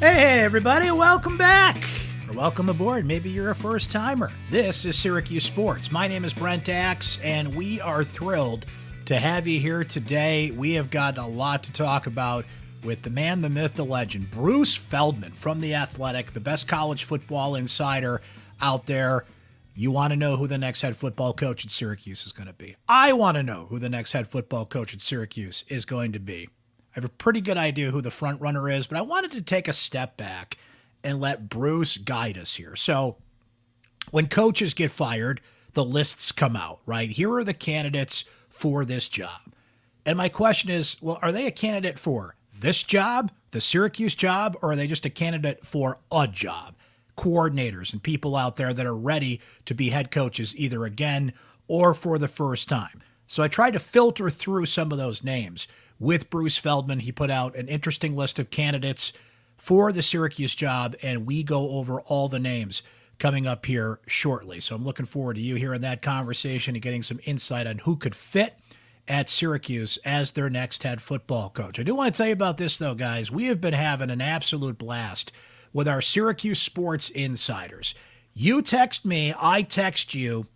Hey, everybody, welcome back. Or welcome aboard. Maybe you're a first timer. This is Syracuse Sports. My name is Brent Axe, and we are thrilled to have you here today. We have got a lot to talk about with the man, the myth, the legend, Bruce Feldman from The Athletic, the best college football insider out there. You want to know who the next head football coach at Syracuse is going to be. I want to know who the next head football coach at Syracuse is going to be. I have a pretty good idea who the front runner is, but I wanted to take a step back and let Bruce guide us here. So, when coaches get fired, the lists come out, right? Here are the candidates for this job. And my question is well, are they a candidate for this job, the Syracuse job, or are they just a candidate for a job? Coordinators and people out there that are ready to be head coaches either again or for the first time. So I tried to filter through some of those names with Bruce Feldman. He put out an interesting list of candidates for the Syracuse job, and we go over all the names coming up here shortly. So I'm looking forward to you hearing that conversation and getting some insight on who could fit at Syracuse as their next head football coach. I do want to tell you about this, though, guys. We have been having an absolute blast with our Syracuse sports insiders. You text me, I text you.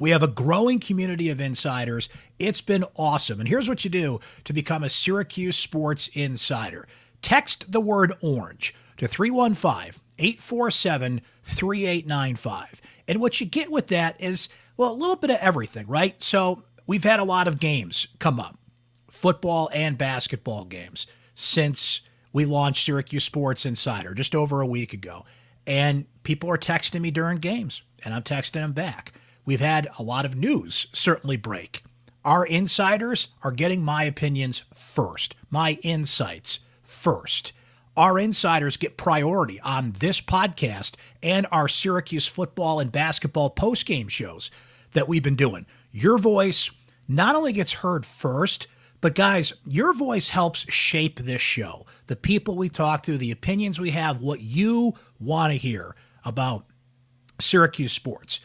We have a growing community of insiders. It's been awesome. And here's what you do to become a Syracuse sports insider text the word orange to 315 847 3895. And what you get with that is, well, a little bit of everything, right? So we've had a lot of games come up, football and basketball games, since we launched Syracuse Sports Insider just over a week ago. And people are texting me during games, and I'm texting them back. We've had a lot of news certainly break. Our insiders are getting my opinions first, my insights first. Our insiders get priority on this podcast and our Syracuse football and basketball postgame shows that we've been doing. Your voice not only gets heard first, but guys, your voice helps shape this show. The people we talk to, the opinions we have, what you want to hear about Syracuse sports.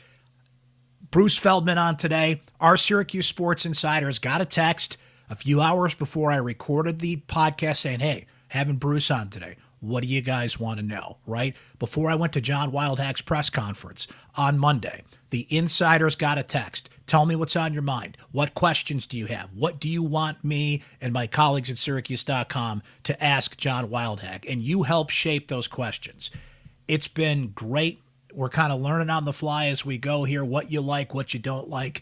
Bruce Feldman on today. Our Syracuse Sports Insiders got a text a few hours before I recorded the podcast saying, hey, having Bruce on today. What do you guys want to know, right? Before I went to John Wildhack's press conference on Monday, the insiders got a text. Tell me what's on your mind. What questions do you have? What do you want me and my colleagues at Syracuse.com to ask John Wildhack? And you help shape those questions. It's been great. We're kind of learning on the fly as we go here what you like, what you don't like.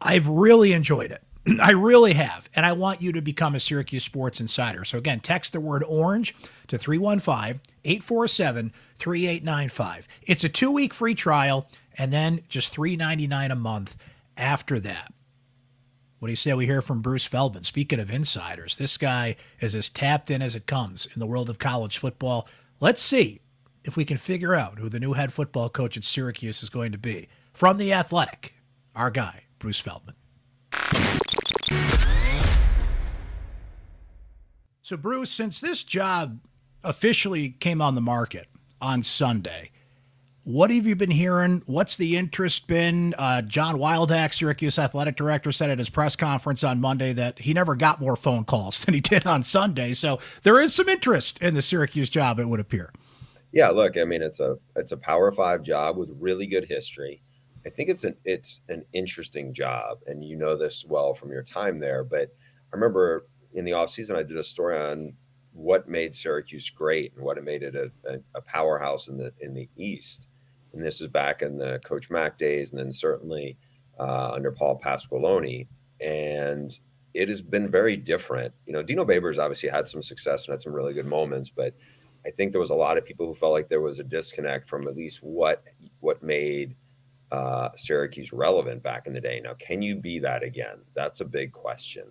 I've really enjoyed it. I really have. And I want you to become a Syracuse Sports Insider. So again, text the word orange to 315 847 3895. It's a two week free trial and then just $3.99 a month after that. What do you say we hear from Bruce Feldman? Speaking of insiders, this guy is as tapped in as it comes in the world of college football. Let's see if we can figure out who the new head football coach at Syracuse is going to be. From The Athletic, our guy, Bruce Feldman. So, Bruce, since this job officially came on the market on Sunday, what have you been hearing? What's the interest been? Uh, John Wildhack, Syracuse athletic director, said at his press conference on Monday that he never got more phone calls than he did on Sunday. So there is some interest in the Syracuse job, it would appear. Yeah, look, I mean, it's a it's a Power Five job with really good history. I think it's an it's an interesting job, and you know this well from your time there. But I remember in the offseason, I did a story on what made Syracuse great and what made it a, a, a powerhouse in the in the East. And this is back in the Coach Mack days, and then certainly uh, under Paul Pasqualoni. And it has been very different. You know, Dino Babers obviously had some success and had some really good moments, but I think there was a lot of people who felt like there was a disconnect from at least what what made uh, Syracuse relevant back in the day. Now, can you be that again? That's a big question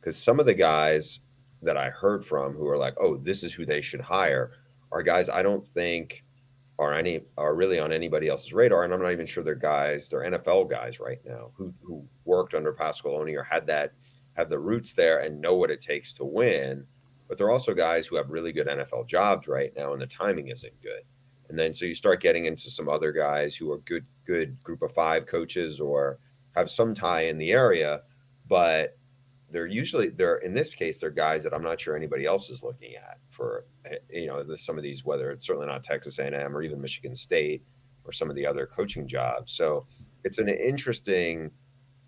because some of the guys that I heard from who are like, "Oh, this is who they should hire," are guys I don't think are any are really on anybody else's radar, and I'm not even sure they're guys, they're NFL guys right now who who worked under Pasqualoni or had that have the roots there and know what it takes to win. But they're also guys who have really good NFL jobs right now, and the timing isn't good. And then so you start getting into some other guys who are good, good group of five coaches or have some tie in the area, but they're usually they're in this case they're guys that I'm not sure anybody else is looking at for eh, you know some of these whether it's certainly not Texas A&M or even Michigan State or some of the other coaching jobs. So it's an interesting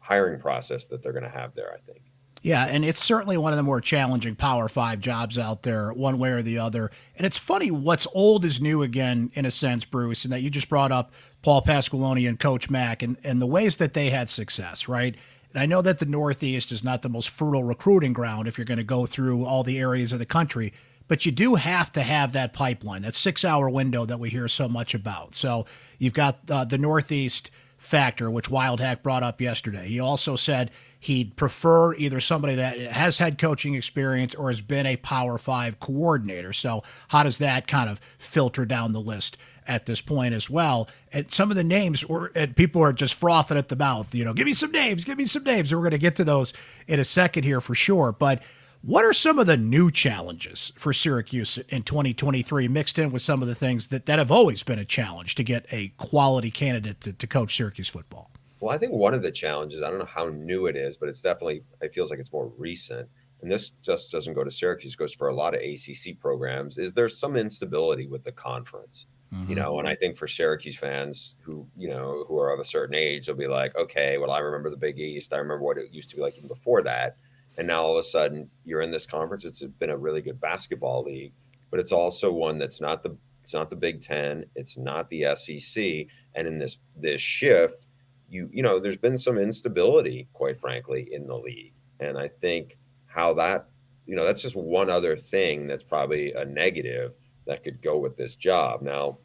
hiring process that they're going to have there. I think. Yeah, and it's certainly one of the more challenging Power Five jobs out there, one way or the other. And it's funny, what's old is new again, in a sense, Bruce, and that you just brought up Paul Pasqualoni and Coach Mack and, and the ways that they had success, right? And I know that the Northeast is not the most fertile recruiting ground if you're going to go through all the areas of the country, but you do have to have that pipeline, that six hour window that we hear so much about. So you've got uh, the Northeast factor, which Wildhack brought up yesterday. He also said he'd prefer either somebody that has had coaching experience or has been a Power Five coordinator. So, how does that kind of filter down the list at this point as well? And some of the names were, and people are just frothing at the mouth. You know, give me some names, give me some names. And we're going to get to those in a second here for sure. But what are some of the new challenges for Syracuse in 2023, mixed in with some of the things that, that have always been a challenge to get a quality candidate to, to coach Syracuse football? Well, I think one of the challenges, I don't know how new it is, but it's definitely, it feels like it's more recent. And this just doesn't go to Syracuse, goes for a lot of ACC programs, is there's some instability with the conference. Mm-hmm. You know, and I think for Syracuse fans who, you know, who are of a certain age, they'll be like, okay, well, I remember the Big East. I remember what it used to be like even before that and now all of a sudden you're in this conference. It's been a really good basketball league, but it's also one that's not the it's not the Big Ten, it's not the SEC, and in this this shift, you you know there's been some instability, quite frankly, in the league, and I think how that you know that's just one other thing that's probably a negative that could go with this job. Now,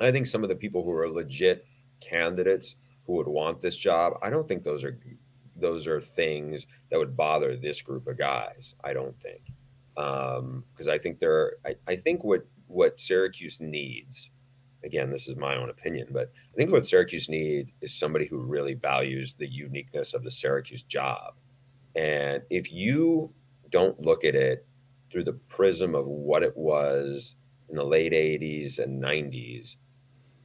I think some of the people who are legit candidates who would want this job, I don't think those are those are things that would bother this group of guys. I don't think, because um, I think there. I, I think what what Syracuse needs. Again, this is my own opinion, but I think what Syracuse needs is somebody who really values the uniqueness of the Syracuse job. And if you don't look at it through the prism of what it was in the late 80s and 90s,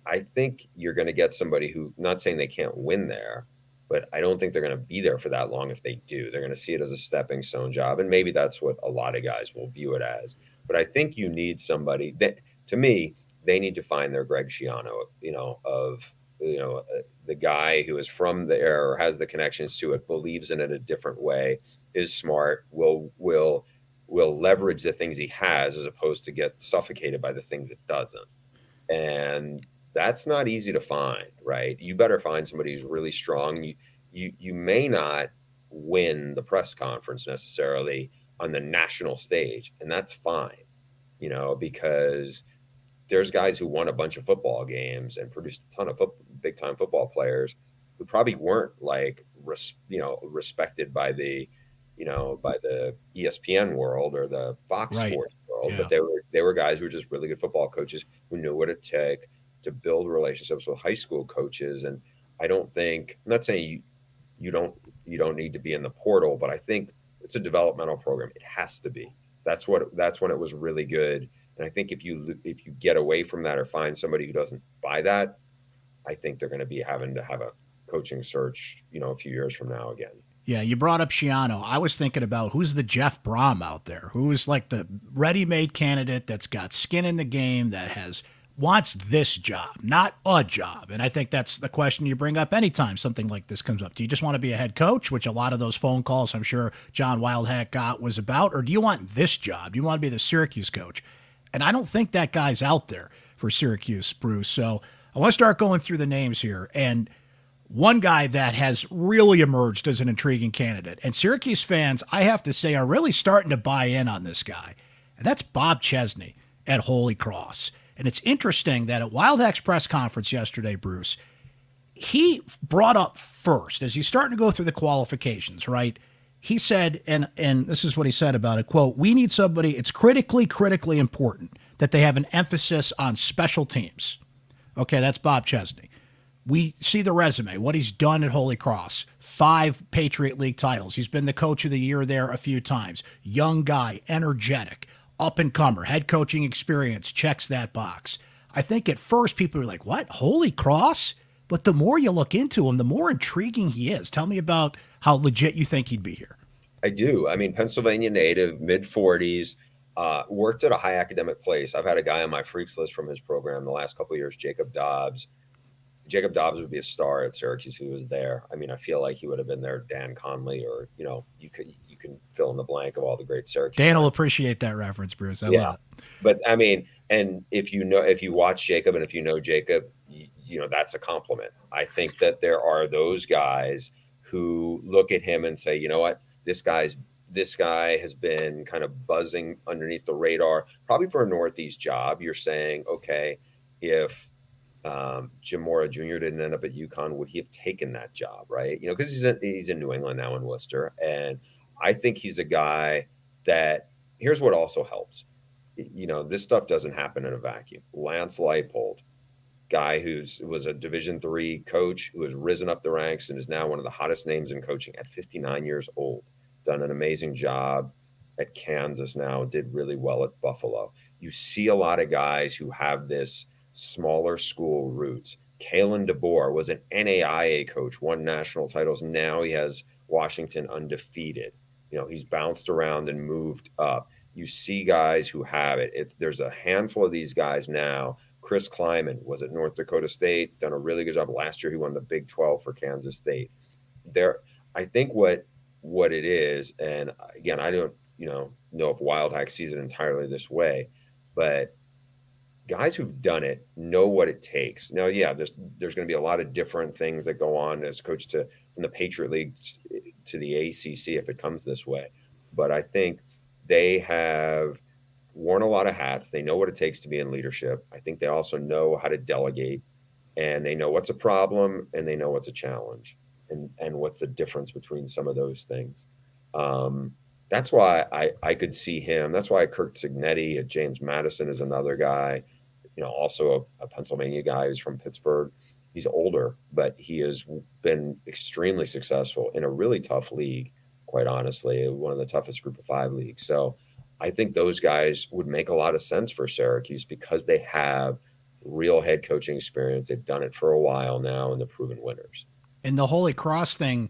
I think you're going to get somebody who, not saying they can't win there, but I don't think they're going to be there for that long if they do. They're going to see it as a stepping stone job. And maybe that's what a lot of guys will view it as. But I think you need somebody that, to me, they need to find their Greg Schiano, you know, of, you know, uh, the guy who is from there or has the connections to it, believes in it a different way, is smart, will, will, will leverage the things he has as opposed to get suffocated by the things it doesn't. And that's not easy to find, right? You better find somebody who's really strong. You you you may not win the press conference necessarily on the national stage, and that's fine, you know, because there's guys who won a bunch of football games and produced a ton of foot, big time football players who probably weren't like res, you know respected by the you know by the ESPN world or the Fox right. Sports world, yeah. but they were they were guys who were just really good football coaches who knew what it took to build relationships with high school coaches. And I don't think I'm not saying you you don't you don't need to be in the portal, but I think it's a developmental program. It has to be. That's what that's when it was really good. And I think if you if you get away from that or find somebody who doesn't buy that, I think they're going to be having to have a coaching search, you know, a few years from now again. Yeah, you brought up Schiano. I was thinking about who's the Jeff Brohm out there, who is like the ready-made candidate that's got skin in the game, that has wants this job, not a job. And I think that's the question you bring up anytime something like this comes up. Do you just want to be a head coach, which a lot of those phone calls I'm sure John Wildhack got was about, or do you want this job? Do you want to be the Syracuse coach? And I don't think that guy's out there for Syracuse, Bruce. So I want to start going through the names here. And one guy that has really emerged as an intriguing candidate, and Syracuse fans, I have to say, are really starting to buy in on this guy. And that's Bob Chesney at Holy Cross. And it's interesting that at Wildhack's press conference yesterday, Bruce, he brought up first, as he's starting to go through the qualifications, right? He said, and and this is what he said about it, quote, we need somebody, it's critically, critically important that they have an emphasis on special teams. Okay, that's Bob Chesney. We see the resume, what he's done at Holy Cross. Five Patriot League titles. He's been the coach of the year there a few times. Young guy, energetic up and comer, head coaching experience, checks that box. I think at first people are like, what? Holy cross? But the more you look into him, the more intriguing he is. Tell me about how legit you think he'd be here. I do. I mean, Pennsylvania native, mid 40s, uh, worked at a high academic place. I've had a guy on my freaks list from his program the last couple years, Jacob Dobbs. Jacob Dobbs would be a star at Syracuse he was there. I mean, I feel like he would have been there, Dan Conley, or you know, you could can fill in the blank of all the great Syracuse. Dan will appreciate that reference, Bruce. I yeah, but I mean, and if you know, if you watch Jacob, and if you know Jacob, you, you know that's a compliment. I think that there are those guys who look at him and say, you know what, this guy's this guy has been kind of buzzing underneath the radar, probably for a Northeast job. You're saying, okay, if um, Jim Mora Jr. didn't end up at UConn, would he have taken that job? Right? You know, because he's in, he's in New England now in Worcester, and I think he's a guy that. Here's what also helps. You know, this stuff doesn't happen in a vacuum. Lance Leipold, guy who's was a Division three coach who has risen up the ranks and is now one of the hottest names in coaching at 59 years old done an amazing job at Kansas now, did really well at Buffalo. You see a lot of guys who have this smaller school roots. Kalen DeBoer was an NAIA coach, won national titles. Now he has Washington undefeated. You know, he's bounced around and moved up. You see guys who have it. It's there's a handful of these guys now. Chris Klieman was at North Dakota State, done a really good job. Last year he won the Big 12 for Kansas State. There, I think what what it is. And again, I don't, you know, know if Wildhack sees it entirely this way, but guys who've done it know what it takes. Now, yeah, there's there's going to be a lot of different things that go on as coach to in the Patriot League to the ACC if it comes this way. But I think they have worn a lot of hats. They know what it takes to be in leadership. I think they also know how to delegate and they know what's a problem and they know what's a challenge and and what's the difference between some of those things. Um, that's why I I could see him. That's why Curt Cignetti, at James Madison is another guy. You know, also a, a Pennsylvania guy who's from Pittsburgh. He's older, but he has been extremely successful in a really tough league. Quite honestly, one of the toughest Group of Five leagues. So, I think those guys would make a lot of sense for Syracuse because they have real head coaching experience. They've done it for a while now, and they're proven winners in the Holy Cross thing,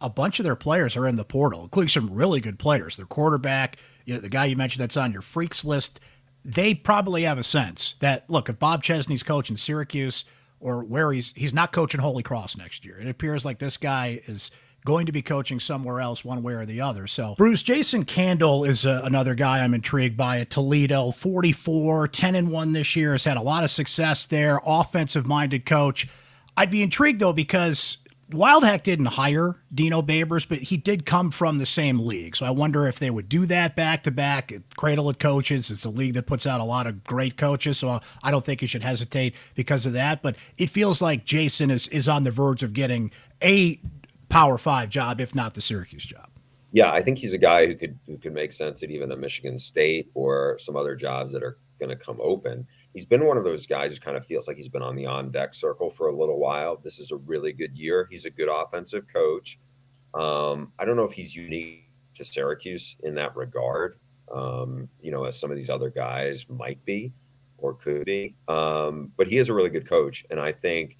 a bunch of their players are in the portal, including some really good players. Their quarterback, you know, the guy you mentioned that's on your freaks list, they probably have a sense that look, if Bob Chesney's coaching Syracuse or where he's he's not coaching Holy Cross next year. It appears like this guy is going to be coaching somewhere else one way or the other. So, Bruce Jason Candle is uh, another guy I'm intrigued by at Toledo, 44, 10 and 1 this year, has had a lot of success there, offensive minded coach. I'd be intrigued though because Wildhack didn't hire Dino Babers, but he did come from the same league. So I wonder if they would do that back to back. Cradle of coaches. It's a league that puts out a lot of great coaches. So I don't think he should hesitate because of that. But it feels like Jason is is on the verge of getting a Power Five job, if not the Syracuse job. Yeah, I think he's a guy who could who could make sense at even a Michigan State or some other jobs that are going to come open he's been one of those guys who kind of feels like he's been on the on deck circle for a little while. This is a really good year. He's a good offensive coach. Um, I don't know if he's unique to Syracuse in that regard, um, you know, as some of these other guys might be or could be. Um, but he is a really good coach. And I think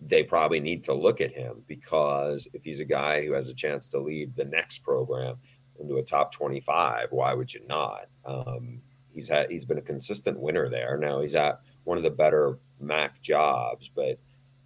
they probably need to look at him because if he's a guy who has a chance to lead the next program into a top 25, why would you not? Um, he's had he's been a consistent winner there. Now he's at one of the better MAC jobs, but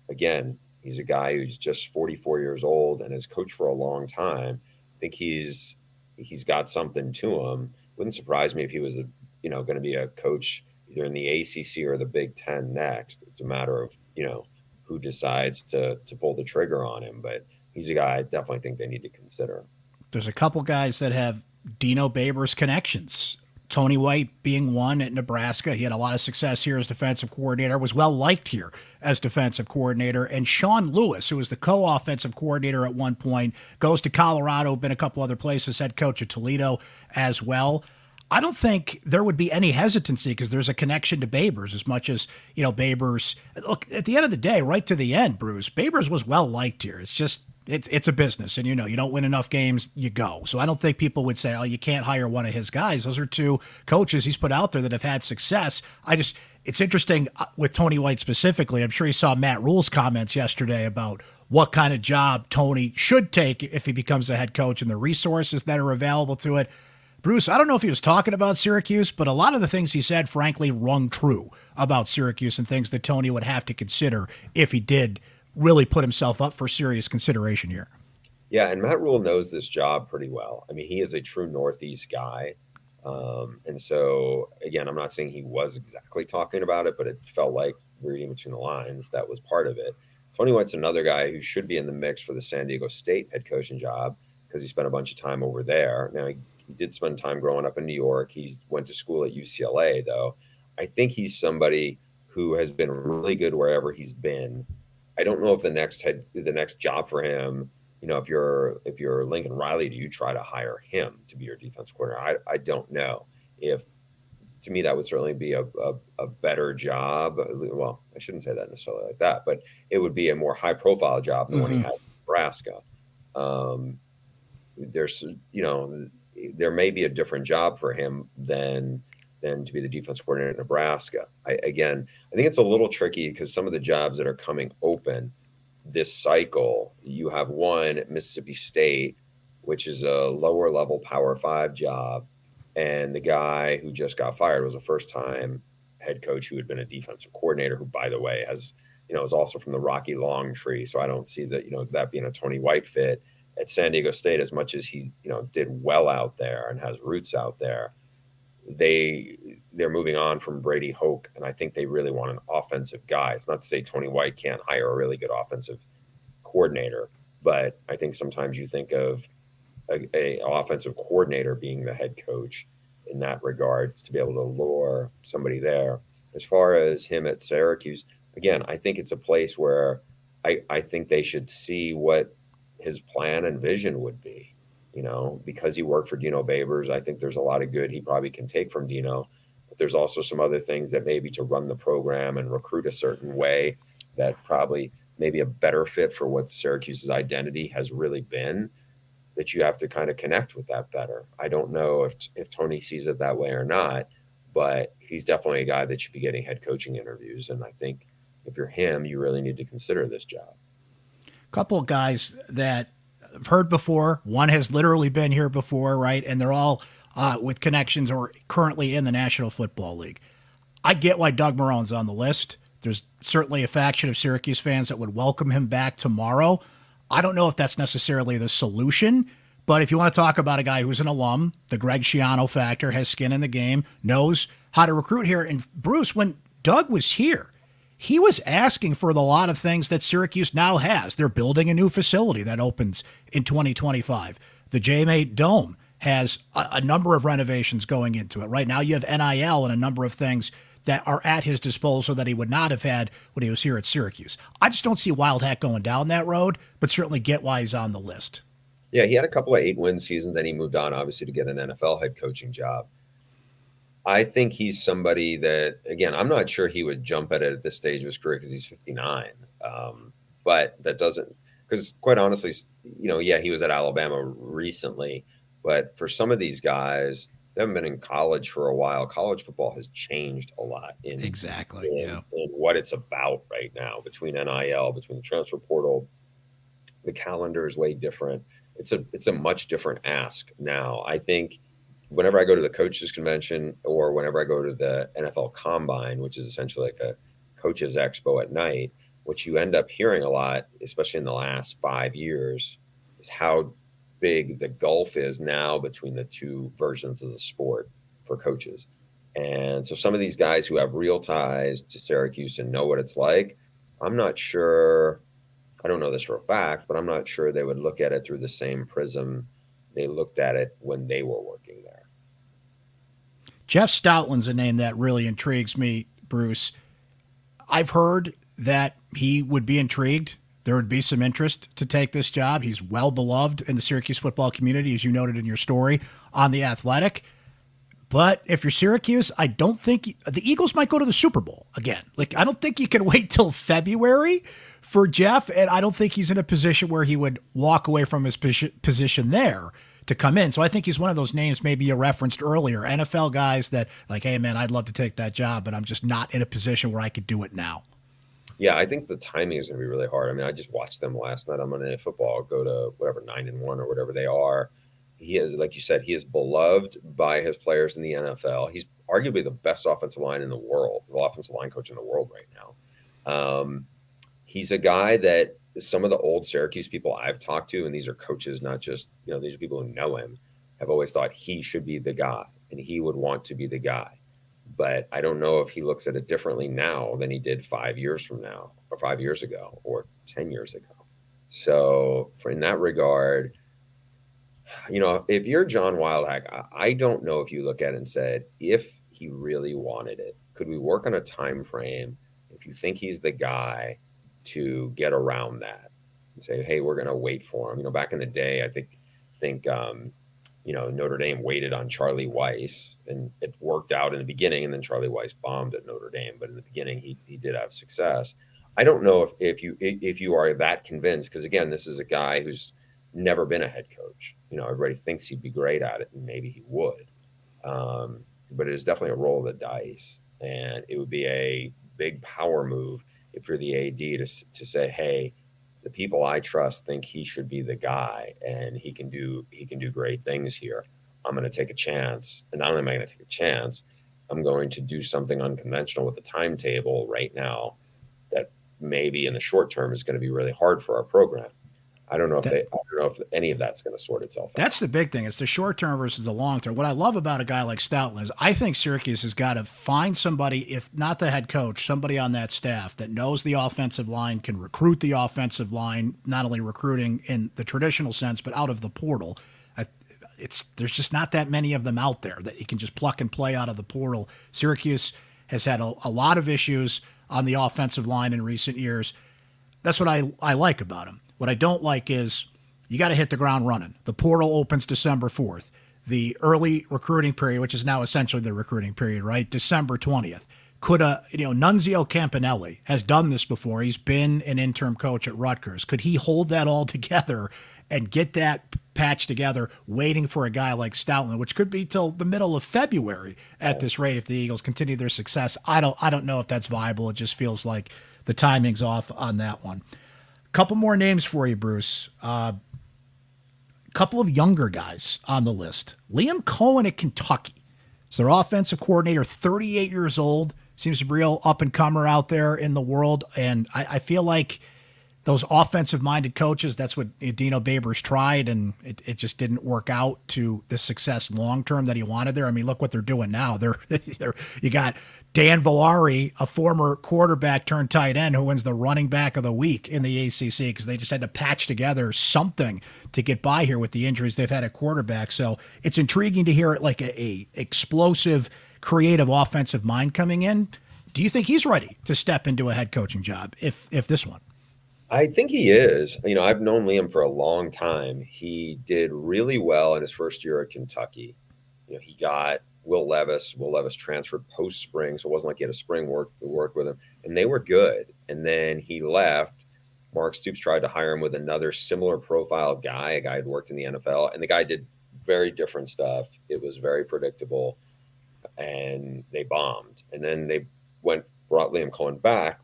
again, he's a guy who's just 44 years old and has coached for a long time. I think he's he's got something to him. Wouldn't surprise me if he was a you know going to be a coach either in the ACC or the Big Ten next. It's a matter of you know who decides to to pull the trigger on him, but he's a guy I definitely think they need to consider. There's a couple guys that have Dino Babers connections. Tony White being one at Nebraska. He had a lot of success here as defensive coordinator, was well liked here as defensive coordinator. And Sean Lewis, who was the co offensive coordinator at one point, goes to Colorado, been a couple other places, head coach at Toledo as well. I don't think there would be any hesitancy because there's a connection to Babers as much as, you know, Babers. Look, at the end of the day, right to the end, Bruce, Babers was well liked here. It's just it's it's a business, and you know you don't win enough games, you go. So I don't think people would say, "Oh, you can't hire one of his guys." Those are two coaches he's put out there that have had success. I just it's interesting uh, with Tony White specifically. I'm sure you saw Matt Rhule's comments yesterday about what kind of job Tony should take if he becomes a head coach and the resources that are available to it. Bruce, I don't know if he was talking about Syracuse, but a lot of the things he said, frankly, rung true about Syracuse and things that Tony would have to consider if he did really put himself up for serious consideration here. Yeah, and Matt Rhule knows this job pretty well. I mean, he is a true Northeast guy. Um, and so, again, I'm not saying he was exactly talking about it, but it felt like reading between the lines that was part of it. Tony White's another guy who should be in the mix for the San Diego State head coaching job because he spent a bunch of time over there. Now, he he did spend time growing up in New York. He went to school at UCLA, though. I think he's somebody who has been really good wherever he's been. I don't know if the next head, the next job for him, you know, if you're if you're Lincoln Riley, do you try to hire him to be your defense coordinator? I, I don't know. If to me that would certainly be a, a, a better job. Well, I shouldn't say that necessarily like that, but it would be a more high profile job than mm-hmm. what he had in Nebraska. Um, there's you know there may be a different job for him than than to be the defense coordinator in Nebraska. I, again, I think it's a little tricky because some of the jobs that are coming open this cycle, you have one at Mississippi State, which is a lower level Power Five job, and the guy who just got fired was a first time head coach who had been a defensive coordinator, who, by the way, has you know is also from the Rocky Long Tree. So I don't see that you know that being a Tony White fit at San Diego State, as much as he you know did well out there and has roots out there, they they're moving on from Brady Hoke, and I think they really want an offensive guy. It's not to say Tony White can't hire a really good offensive coordinator, but I think sometimes you think of a, a offensive coordinator being the head coach in that regard to be able to lure somebody there. As far as him at Syracuse, again, I think it's a place where I, I think they should see what his plan and vision would be. You know, because he worked for Dino Babers, I think there's a lot of good he probably can take from Dino. But there's also some other things that maybe to run the program and recruit a certain way that probably maybe a better fit for what Syracuse's identity has really been. That you have to kind of connect with that better. I don't know if if Tony sees it that way or not, but he's definitely a guy that should be getting head coaching interviews. And I think if you're him, you really need to consider this job couple of guys that I've heard before. One has literally been here before, right? And they're all uh, with connections or currently in the National Football League. I get why Doug Marrone's on the list. There's certainly a faction of Syracuse fans that would welcome him back tomorrow. I don't know if that's necessarily the solution, but if you want to talk about a guy who's an alum, the Greg Schiano factor, has skin in the game, knows how to recruit here. And Bruce, when Doug was here, he was asking for a lot of things that Syracuse now has. They're building a new facility that opens in 2025. The JMA Dome has a, a, number of renovations going into it. Right now, you have NIL and a number of things that are at his disposal that he would not have had when he was here at Syracuse. I just don't see Wildhack going down that road, but certainly get why he's on the list. Yeah, he had a couple of eight win seasons, then he moved on, obviously, to get an NFL head coaching job. I think he's somebody that, again, I'm not sure he would jump at it at this stage of his career because he's 59. Um, but that doesn't, because quite honestly, you know, yeah, he was at Alabama recently, but for some of these guys, they haven't been in college for a while. College football has changed a lot in exactly in, yeah. in what it's about right now between NIL, between the transfer portal. The calendar is way different. It's a it's a much different ask now. I think whenever I go to the coaches convention or whenever I go to the NFL combine, which is essentially like a coaches expo at night, what you end up hearing a lot, especially in the last five years, is how big the gulf is now between the two versions of the sport for coaches. And so some of these guys who have real ties to Syracuse and know what it's like, I'm not sure, I don't know this for a fact, but I'm not sure they would look at it through the same prism they looked at it when they were working there. Jeff Stoutland's a name that really intrigues me, Bruce. I've heard that he would be intrigued. There would be some interest to take this job. He's well beloved in the Syracuse football community, as you noted in your story on the Athletic. But if you're Syracuse, I don't think the Eagles might go to the Super Bowl again. Like, I don't think you can wait till February for Jeff, and I don't think he's in a position where he would walk away from his position there to come in. So I think he's one of those names maybe you referenced earlier, NFL guys that like, hey man, I'd love to take that job, but I'm just not in a position where I could do it now. Yeah, I think the timing is going to be really hard. I mean, I just watched them last night on Monday Night Football go to whatever nine and one or whatever they are. He is, like you said, he is beloved by his players in the NFL. He's arguably the best offensive line in the world, the offensive line coach in the world right now. Um, he's a guy that some of the old Syracuse people I've talked to, and these are coaches, not just you know these are people who know him, have always thought he should be the guy and he would want to be the guy. But I don't know if he looks at it differently now than he did five years from now, or five years ago, or ten years ago. So, for in that regard, you know, if you're John Wildhack, I don't know if you look at it and said, if he really wanted it, could we work on a time frame? If you think he's the guy, to get around that and say, hey, we're going to wait for him. You know, back in the day, I think think um, you know Notre Dame waited on Charlie Weis, and it worked out in the beginning, and then Charlie Weis bombed at Notre Dame. But in the beginning, he he did have success. I don't know if if you if you are that convinced, because again, this is a guy who's never been a head coach. You know, everybody thinks he'd be great at it, and maybe he would. Um, but it is definitely a roll of the dice, and it would be a big power move if you're the AD to to say, hey, the people I trust think he should be the guy and he can do he can do great things here. I'm going to take a chance, and not only am I going to take a chance, I'm going to do something unconventional with the timetable right now that maybe in the short term is going to be really hard for our program. I don't know if that, they, I don't know if any of that's going to sort itself out. That's the big thing. It's the short term versus the long term. What I love about a guy like Stoutland is I think Syracuse has got to find somebody, if not the head coach, somebody on that staff that knows the offensive line, can recruit the offensive line, not only recruiting in the traditional sense, but out of the portal. It's there's just not that many of them out there that you can just pluck and play out of the portal. Syracuse has had a, a lot of issues on the offensive line in recent years. That's what I, I like about him. What I don't like is you got to hit the ground running. The portal opens December 4th. The early recruiting period, which is now essentially the recruiting period, right? December 20th. Could a, you know, Nunzio Campanelli has done this before. He's been an interim coach at Rutgers. Could he hold that all together and get that patched together, waiting for a guy like Stoutland, which could be till the middle of February at this oh. rate if the Eagles continue their success? I don't, I don't know if that's viable. It just feels like the timing's off on that one. Couple more names for you, Bruce. A uh, couple of younger guys on the list. Liam Coen at Kentucky. It's their offensive coordinator, 38 years old. Seems a real up and comer out there in the world. And I, I feel like those offensive minded coaches, that's what Dino Babers tried, and it, it just didn't work out to the success long term that he wanted there. I mean, look what they're doing now. They're, they're you got Dan Villari, a former quarterback turned tight end who wins the running back of the week in the ACC because they just had to patch together something to get by here with the injuries they've had at quarterback. So it's intriguing to hear it like a, a explosive, creative offensive mind coming in. Do you think he's ready to step into a head coaching job if if this one? I think he is. You know, I've known Liam for a long time. He did really well in his first year at Kentucky. You know, he got Will Levis. Will Levis transferred post spring, so it wasn't like he had a spring work work with him, and they were good. And then he left. Mark Stoops tried to hire him with another similar profile guy, a guy who'd worked in the NFL, and the guy did very different stuff. It was very predictable, and they bombed. And then they went brought Liam Coen back.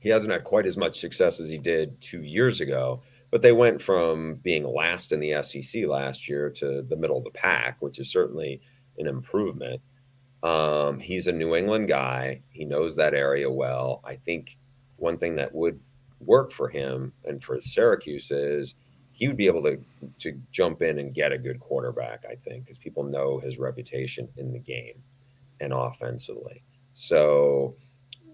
He hasn't had quite as much success as he did two years ago, but they went from being last in the SEC last year to the middle of the pack, which is certainly an improvement. Um, he's a New England guy. He knows that area well. I think one thing that would work for him and for Syracuse is he would be able to to jump in and get a good quarterback. I think because people know his reputation in the game and offensively. So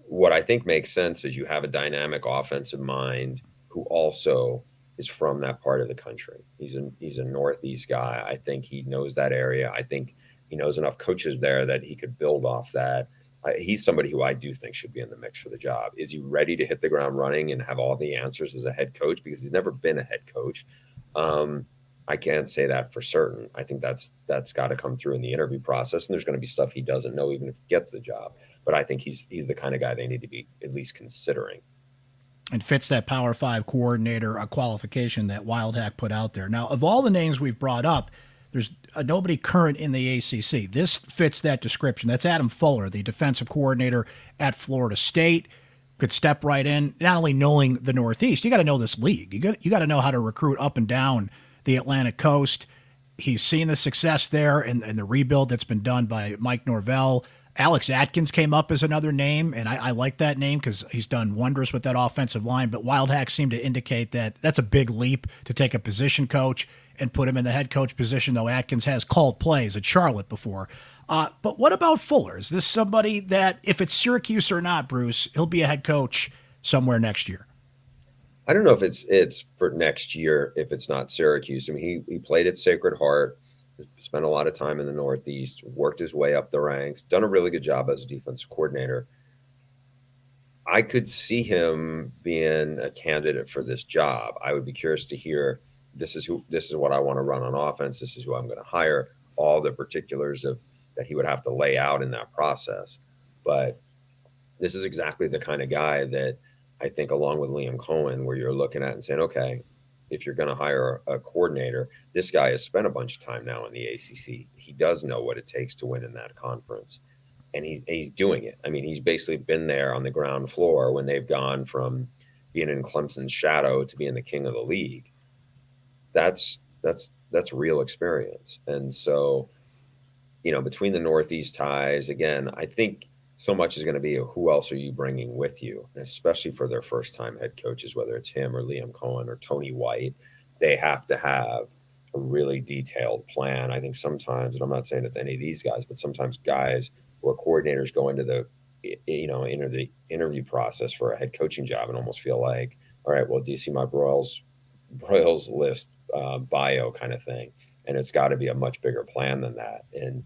what I think makes sense is you have a dynamic offensive mind who also is from that part of the country. He's a he's a northeast guy. I think he knows that area. I think he knows enough coaches there that he could build off that. Uh, he's somebody who I do think should be in the mix for the job. Is he ready to hit the ground running and have all the answers as a head coach? Because he's never been a head coach. Um, I can't say that for certain. I think that's that's got to come through in the interview process, and there's going to be stuff he doesn't know even if he gets the job. But I think he's he's the kind of guy they need to be at least considering. And fits that Power Five coordinator a qualification that Wildhack put out there. Now, of all the names we've brought up, there's uh, nobody current in the ACC. This fits that description. That's Adam Fuller, the defensive coordinator at Florida State. could step right in. Not only knowing the Northeast, you got to know this league. You got you got to know how to recruit up and down the Atlantic coast. He's seen the success there and, and the rebuild that's been done by Mike Norvell. Alex Atkins came up as another name, and I, I like that name because he's done wonders with that offensive line. But Wildhack's seem to indicate that that's a big leap to take a position coach and put him in the head coach position, though Atkins has called plays at Charlotte before. Uh, but what about Fuller? Is this somebody that, if it's Syracuse or not, Bruce, he'll be a head coach somewhere next year? I don't know if it's it's for next year if it's not Syracuse. I mean, he he played at Sacred Heart, spent a lot of time in the Northeast, worked his way up the ranks, done a really good job as a defensive coordinator. I could see him being a candidate for this job. I would be curious to hear this is who this is what I want to run on offense. This is who I'm going to hire. All the particulars of that he would have to lay out in that process. But this is exactly the kind of guy that I think, along with Liam Coen, where you're looking at and saying, okay, if you're going to hire a coordinator, this guy has spent a bunch of time now in the ACC. He does know what it takes to win in that conference, and he's he's doing it. I mean, he's basically been there on the ground floor when they've gone from being in Clemson's shadow to being the king of the league. That's that's that's real experience, and so you know between the Northeast ties again, I think so much is going to be who else are you bringing with you, and especially for their first time head coaches, whether it's him or Liam Coen or Tony White, they have to have a really detailed plan. I think sometimes, and I'm not saying it's any of these guys, but sometimes guys or coordinators go into the you know into the interview process for a head coaching job and almost feel like, all right, well, do you see my Broyles Broyles list uh, bio kind of thing? And it's got to be a much bigger plan than that. And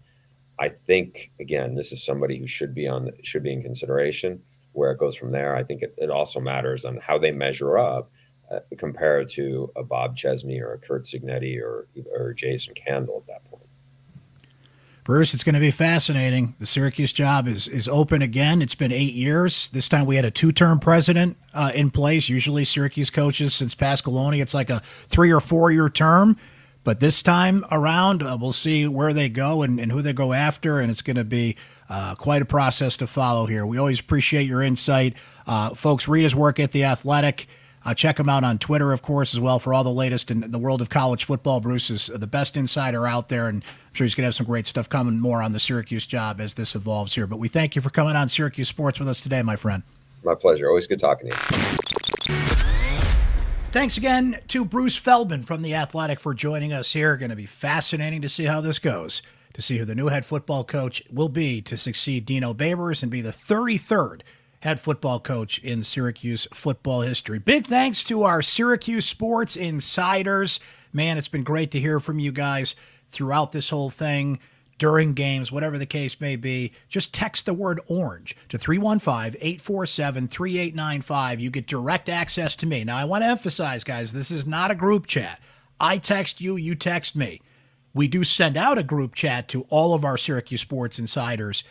I think again, this is somebody who should be on should be in consideration. Where it goes from there, I think it, it also matters on how they measure up uh, compared to a Bob Chesney or a Curt Cignetti or or Jason Candle at that point. Bruce, it's going to be fascinating. The Syracuse job is is open again. It's been eight years. This time we had a two term president uh, in place. Usually Syracuse coaches since Pasqualoni, it's like a three or four year term. But this time around, uh, we'll see where they go and, and who they go after, and it's going to be uh, quite a process to follow here. We always appreciate your insight. Uh, folks, read his work at The Athletic. Uh, check him out on Twitter, of course, as well, for all the latest in the world of college football. Bruce is the best insider out there, and I'm sure he's going to have some great stuff coming more on the Syracuse job as this evolves here. But we thank you for coming on Syracuse Sports with us today, my friend. My pleasure. Always good talking to you. Thanks again to Bruce Feldman from The Athletic for joining us here. Going to be fascinating to see how this goes, to see who the new head football coach will be to succeed Dino Babers and be the 33rd head football coach in Syracuse football history. Big thanks to our Syracuse sports insiders. Man, it's been great to hear from you guys throughout this whole thing during games, whatever the case may be, just text the word orange to 315 847 3895. You get direct access to me. Now, I want to emphasize, guys, this is not a group chat. I text you, you text me. We do send out a group chat to all of our Syracuse Sports insiders.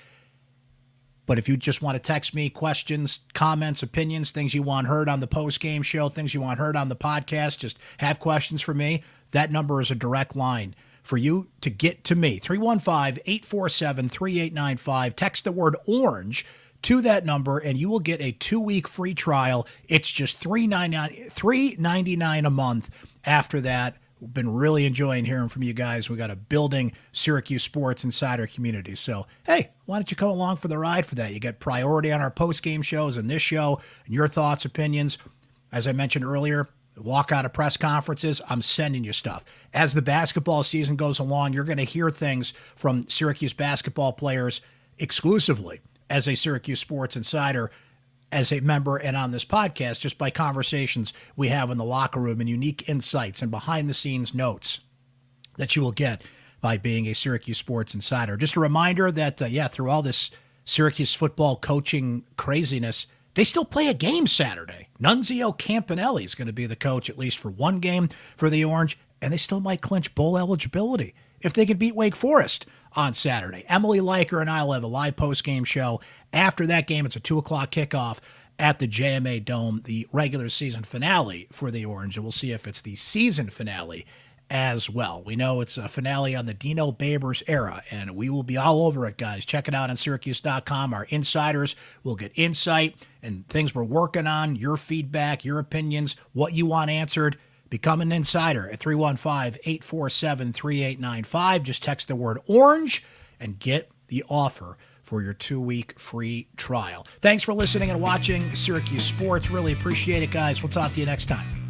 But if you just want to text me questions, comments, opinions, things you want heard on the post game show, things you want heard on the podcast, just have questions for me, that number is a direct line for you to get to me. 315 847 3895. Text the word orange to that number and you will get a two week free trial. It's just $3.99 a month after that. We've been really enjoying hearing from you guys. We got a building Syracuse Sports Insider community. So, hey, why don't you come along for the ride for that? You get priority on our post game shows and this show and your thoughts, opinions. As I mentioned earlier, walk out of press conferences, I'm sending you stuff. As the basketball season goes along, you're going to hear things from Syracuse basketball players exclusively as a Syracuse sports insider, as a member, and on this podcast, just by conversations we have in the locker room and unique insights and behind the scenes notes that you will get by being a Syracuse sports insider. Just a reminder that, uh, yeah, through all this Syracuse football coaching craziness, they still play a game Saturday. Nunzio Campanelli is going to be the coach at least for one game for the Orange, and they still might clinch bowl eligibility if they could beat Wake Forest on Saturday. Emily Leiker and I will have a live post game show. After that game, it's a 2 o'clock kickoff at the JMA Dome, the regular season finale for the Orange. And we'll see if it's the season finale as well. We know it's a finale on the Dino Babers era, and we will be all over it, guys. Check it out on Syracuse.com. Our insiders will get insight and things we're working on, your feedback, your opinions, what you want answered. Become an insider at 315 847 3895. Just text the word orange and get the offer for your two week free trial. Thanks for listening and watching Syracuse Sports. Really appreciate it, guys. We'll talk to you next time.